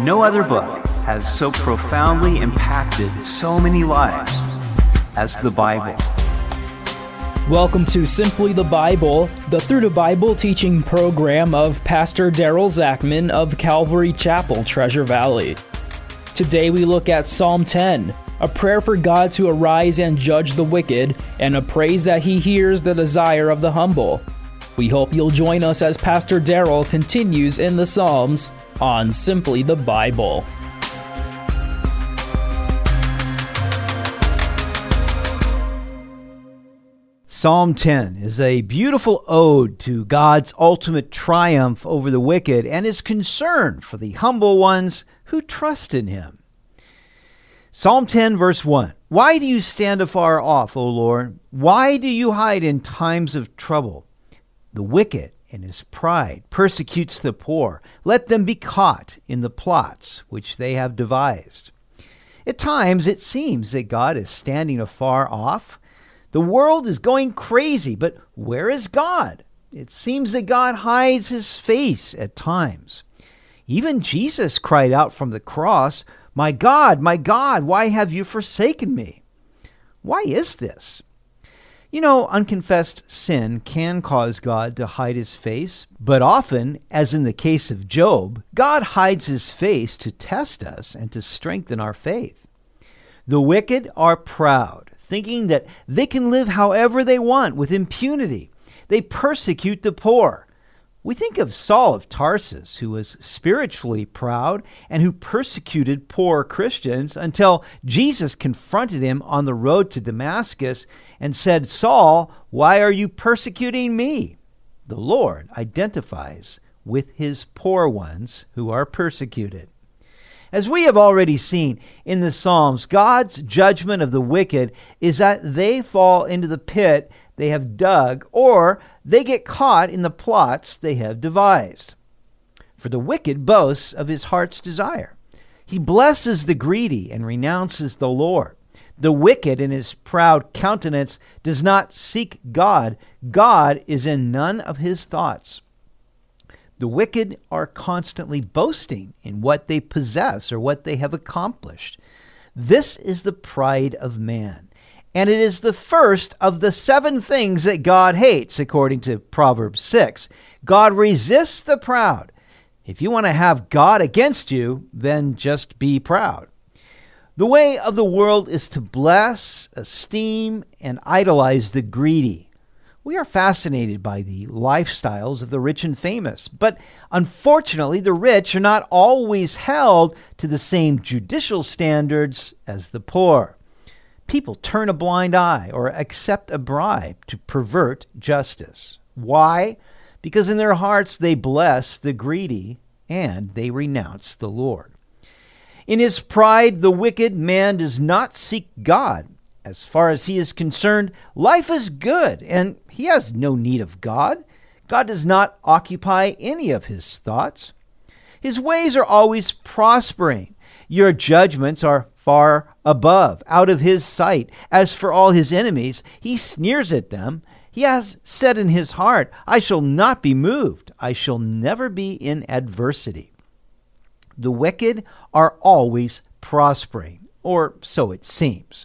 No other book has so profoundly impacted so many lives as the Bible. Welcome to Simply the Bible, the Through the Bible teaching program of Pastor Daryl Zachman of Calvary Chapel, Treasure Valley. Today we look at Psalm 10, a prayer for God to arise and judge the wicked, and a praise that He hears the desire of the humble. We hope you'll join us as Pastor Daryl continues in the Psalms on Simply the Bible. Psalm 10 is a beautiful ode to God's ultimate triumph over the wicked and his concern for the humble ones who trust in him. Psalm 10, verse 1 Why do you stand afar off, O Lord? Why do you hide in times of trouble? The wicked in his pride persecutes the poor. Let them be caught in the plots which they have devised. At times it seems that God is standing afar off. The world is going crazy, but where is God? It seems that God hides his face at times. Even Jesus cried out from the cross, My God, my God, why have you forsaken me? Why is this? You know, unconfessed sin can cause God to hide his face, but often, as in the case of Job, God hides his face to test us and to strengthen our faith. The wicked are proud, thinking that they can live however they want with impunity. They persecute the poor. We think of Saul of Tarsus, who was spiritually proud and who persecuted poor Christians until Jesus confronted him on the road to Damascus and said, Saul, why are you persecuting me? The Lord identifies with his poor ones who are persecuted. As we have already seen in the Psalms, God's judgment of the wicked is that they fall into the pit they have dug, or they get caught in the plots they have devised. For the wicked boasts of his heart's desire. He blesses the greedy and renounces the Lord. The wicked in his proud countenance does not seek God. God is in none of his thoughts. The wicked are constantly boasting in what they possess or what they have accomplished. This is the pride of man and it is the first of the seven things that God hates, according to Proverbs 6. God resists the proud. If you want to have God against you, then just be proud. The way of the world is to bless, esteem, and idolize the greedy. We are fascinated by the lifestyles of the rich and famous, but unfortunately, the rich are not always held to the same judicial standards as the poor people turn a blind eye or accept a bribe to pervert justice. Why? Because in their hearts they bless the greedy and they renounce the Lord. In his pride, the wicked man does not seek God. As far as he is concerned, life is good and he has no need of God. God does not occupy any of his thoughts. His ways are always prospering. Your judgments are far above, out of his sight. As for all his enemies, he sneers at them. He has said in his heart, I shall not be moved. I shall never be in adversity. The wicked are always prospering, or so it seems.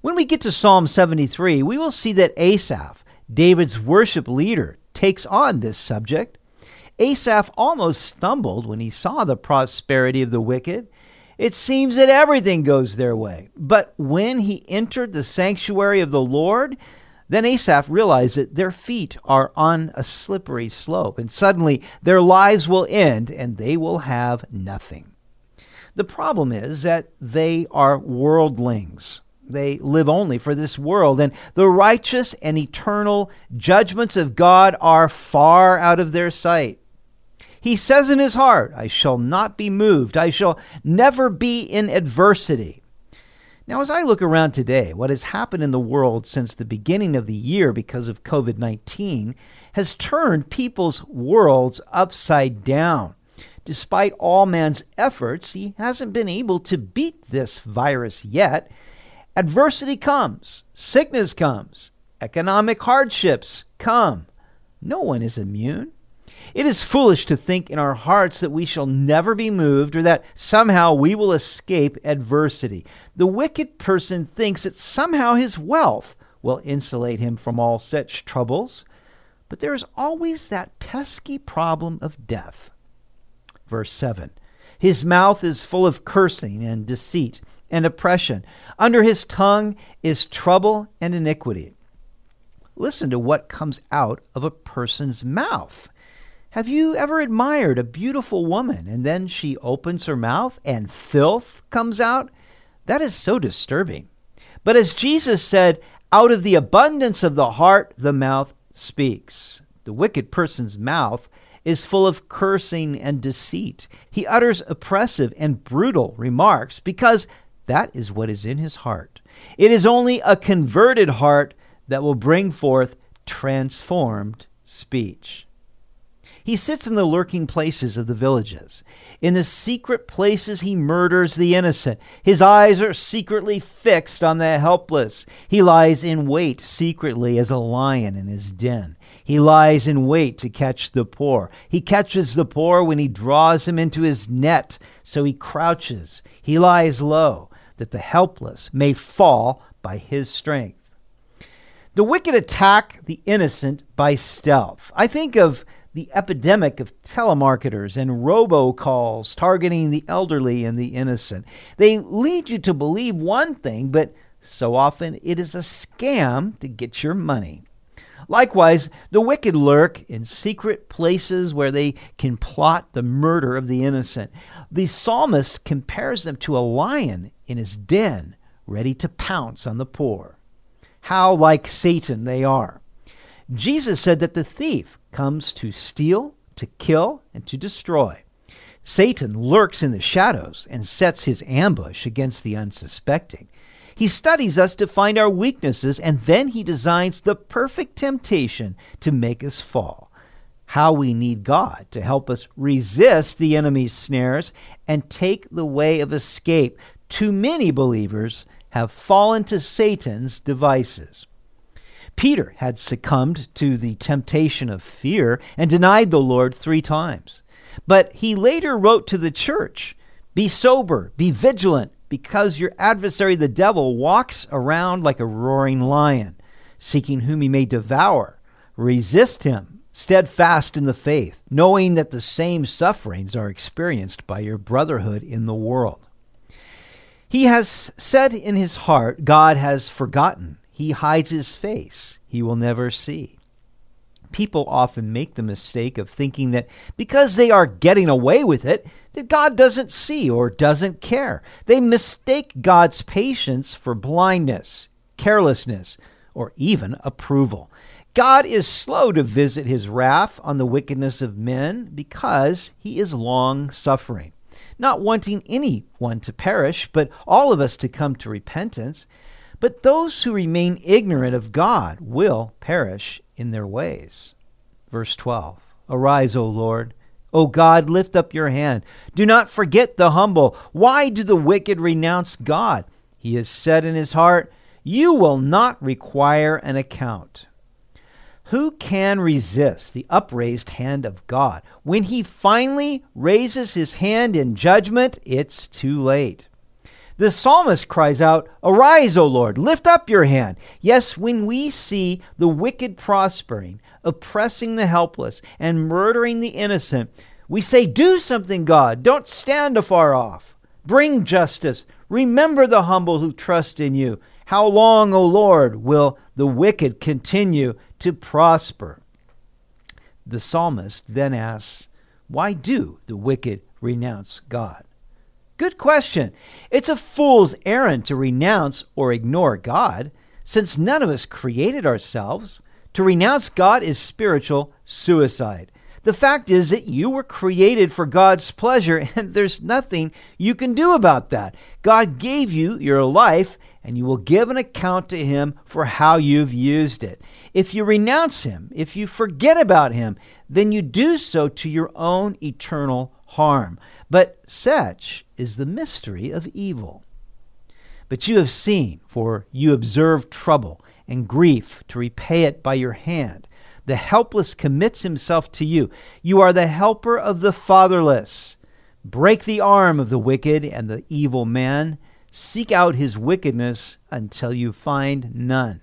When we get to Psalm 73, we will see that Asaph, David's worship leader, takes on this subject. Asaph almost stumbled when he saw the prosperity of the wicked. It seems that everything goes their way. But when he entered the sanctuary of the Lord, then Asaph realized that their feet are on a slippery slope, and suddenly their lives will end and they will have nothing. The problem is that they are worldlings. They live only for this world, and the righteous and eternal judgments of God are far out of their sight. He says in his heart, I shall not be moved. I shall never be in adversity. Now, as I look around today, what has happened in the world since the beginning of the year because of COVID 19 has turned people's worlds upside down. Despite all man's efforts, he hasn't been able to beat this virus yet. Adversity comes, sickness comes, economic hardships come. No one is immune. It is foolish to think in our hearts that we shall never be moved or that somehow we will escape adversity. The wicked person thinks that somehow his wealth will insulate him from all such troubles. But there is always that pesky problem of death. Verse 7 His mouth is full of cursing and deceit and oppression. Under his tongue is trouble and iniquity. Listen to what comes out of a person's mouth. Have you ever admired a beautiful woman and then she opens her mouth and filth comes out? That is so disturbing. But as Jesus said, out of the abundance of the heart, the mouth speaks. The wicked person's mouth is full of cursing and deceit. He utters oppressive and brutal remarks because that is what is in his heart. It is only a converted heart that will bring forth transformed speech. He sits in the lurking places of the villages. In the secret places, he murders the innocent. His eyes are secretly fixed on the helpless. He lies in wait secretly as a lion in his den. He lies in wait to catch the poor. He catches the poor when he draws him into his net, so he crouches. He lies low, that the helpless may fall by his strength. The wicked attack the innocent by stealth. I think of the epidemic of telemarketers and robocalls targeting the elderly and the innocent. They lead you to believe one thing, but so often it is a scam to get your money. Likewise, the wicked lurk in secret places where they can plot the murder of the innocent. The psalmist compares them to a lion in his den, ready to pounce on the poor. How like Satan they are. Jesus said that the thief comes to steal, to kill, and to destroy. Satan lurks in the shadows and sets his ambush against the unsuspecting. He studies us to find our weaknesses, and then he designs the perfect temptation to make us fall. How we need God to help us resist the enemy's snares and take the way of escape. Too many believers have fallen to Satan's devices. Peter had succumbed to the temptation of fear and denied the Lord three times. But he later wrote to the church Be sober, be vigilant, because your adversary, the devil, walks around like a roaring lion, seeking whom he may devour. Resist him, steadfast in the faith, knowing that the same sufferings are experienced by your brotherhood in the world. He has said in his heart, God has forgotten. He hides his face, he will never see. People often make the mistake of thinking that because they are getting away with it, that God doesn't see or doesn't care. They mistake God's patience for blindness, carelessness, or even approval. God is slow to visit his wrath on the wickedness of men because he is long suffering, not wanting anyone to perish, but all of us to come to repentance. But those who remain ignorant of God will perish in their ways. Verse 12 Arise, O Lord. O God, lift up your hand. Do not forget the humble. Why do the wicked renounce God? He has said in his heart, You will not require an account. Who can resist the upraised hand of God? When he finally raises his hand in judgment, it's too late. The psalmist cries out, Arise, O Lord, lift up your hand. Yes, when we see the wicked prospering, oppressing the helpless, and murdering the innocent, we say, Do something, God. Don't stand afar off. Bring justice. Remember the humble who trust in you. How long, O Lord, will the wicked continue to prosper? The psalmist then asks, Why do the wicked renounce God? Good question. It's a fool's errand to renounce or ignore God, since none of us created ourselves. To renounce God is spiritual suicide. The fact is that you were created for God's pleasure, and there's nothing you can do about that. God gave you your life, and you will give an account to Him for how you've used it. If you renounce Him, if you forget about Him, then you do so to your own eternal harm. But such is the mystery of evil. But you have seen, for you observe trouble and grief to repay it by your hand. The helpless commits himself to you. You are the helper of the fatherless. Break the arm of the wicked and the evil man. Seek out his wickedness until you find none.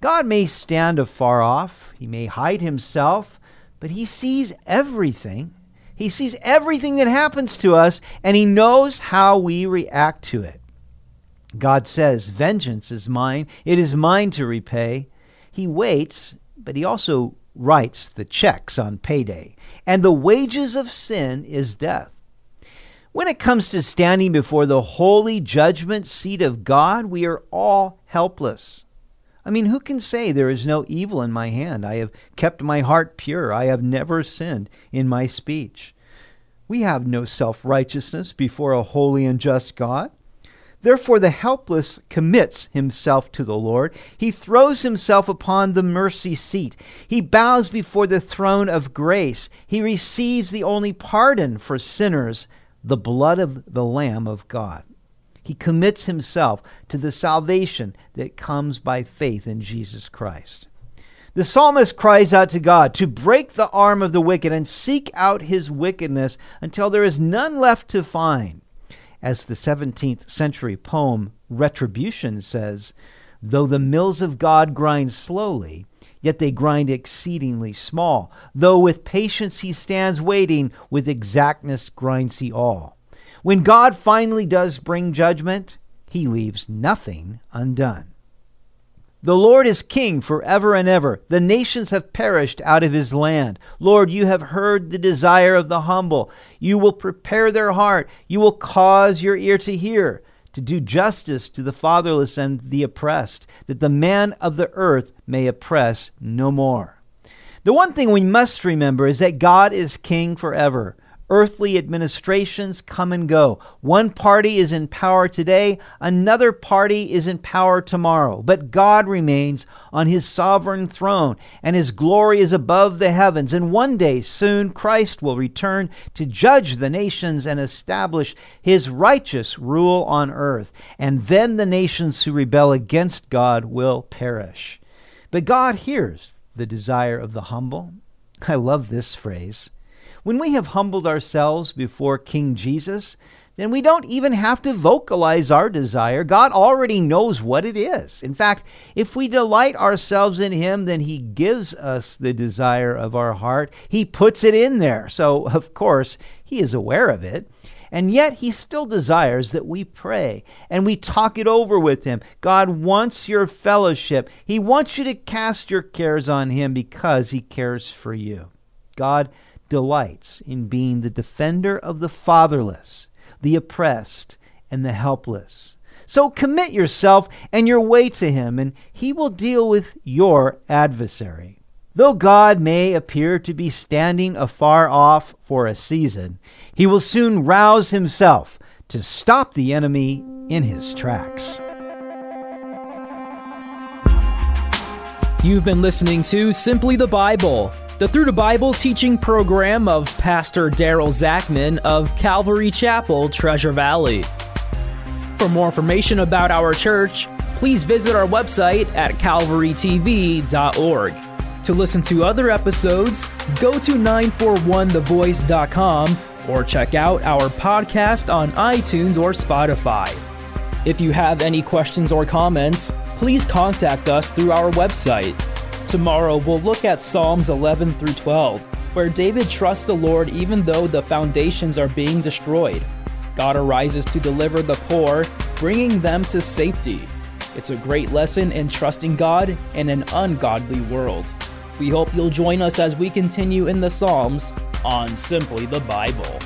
God may stand afar off, he may hide himself, but he sees everything. He sees everything that happens to us, and he knows how we react to it. God says, Vengeance is mine, it is mine to repay. He waits, but he also writes the checks on payday. And the wages of sin is death. When it comes to standing before the holy judgment seat of God, we are all helpless. I mean, who can say there is no evil in my hand? I have kept my heart pure. I have never sinned in my speech. We have no self righteousness before a holy and just God. Therefore, the helpless commits himself to the Lord. He throws himself upon the mercy seat. He bows before the throne of grace. He receives the only pardon for sinners, the blood of the Lamb of God. He commits himself to the salvation that comes by faith in Jesus Christ. The psalmist cries out to God to break the arm of the wicked and seek out his wickedness until there is none left to find. As the 17th century poem Retribution says, Though the mills of God grind slowly, yet they grind exceedingly small. Though with patience he stands waiting, with exactness grinds he all. When God finally does bring judgment, he leaves nothing undone. The Lord is king forever and ever. The nations have perished out of his land. Lord, you have heard the desire of the humble. You will prepare their heart. You will cause your ear to hear, to do justice to the fatherless and the oppressed, that the man of the earth may oppress no more. The one thing we must remember is that God is king forever. Earthly administrations come and go. One party is in power today, another party is in power tomorrow. But God remains on his sovereign throne, and his glory is above the heavens. And one day soon Christ will return to judge the nations and establish his righteous rule on earth. And then the nations who rebel against God will perish. But God hears the desire of the humble. I love this phrase. When we have humbled ourselves before King Jesus, then we don't even have to vocalize our desire. God already knows what it is. In fact, if we delight ourselves in Him, then He gives us the desire of our heart. He puts it in there. So, of course, He is aware of it. And yet, He still desires that we pray and we talk it over with Him. God wants your fellowship. He wants you to cast your cares on Him because He cares for you. God delights in being the defender of the fatherless, the oppressed, and the helpless. So commit yourself and your way to him, and he will deal with your adversary. Though God may appear to be standing afar off for a season, he will soon rouse himself to stop the enemy in his tracks. You've been listening to Simply the Bible the Through the Bible teaching program of Pastor Daryl Zachman of Calvary Chapel, Treasure Valley. For more information about our church, please visit our website at calvarytv.org. To listen to other episodes, go to 941thevoice.com or check out our podcast on iTunes or Spotify. If you have any questions or comments, please contact us through our website Tomorrow, we'll look at Psalms 11 through 12, where David trusts the Lord even though the foundations are being destroyed. God arises to deliver the poor, bringing them to safety. It's a great lesson in trusting God in an ungodly world. We hope you'll join us as we continue in the Psalms on Simply the Bible.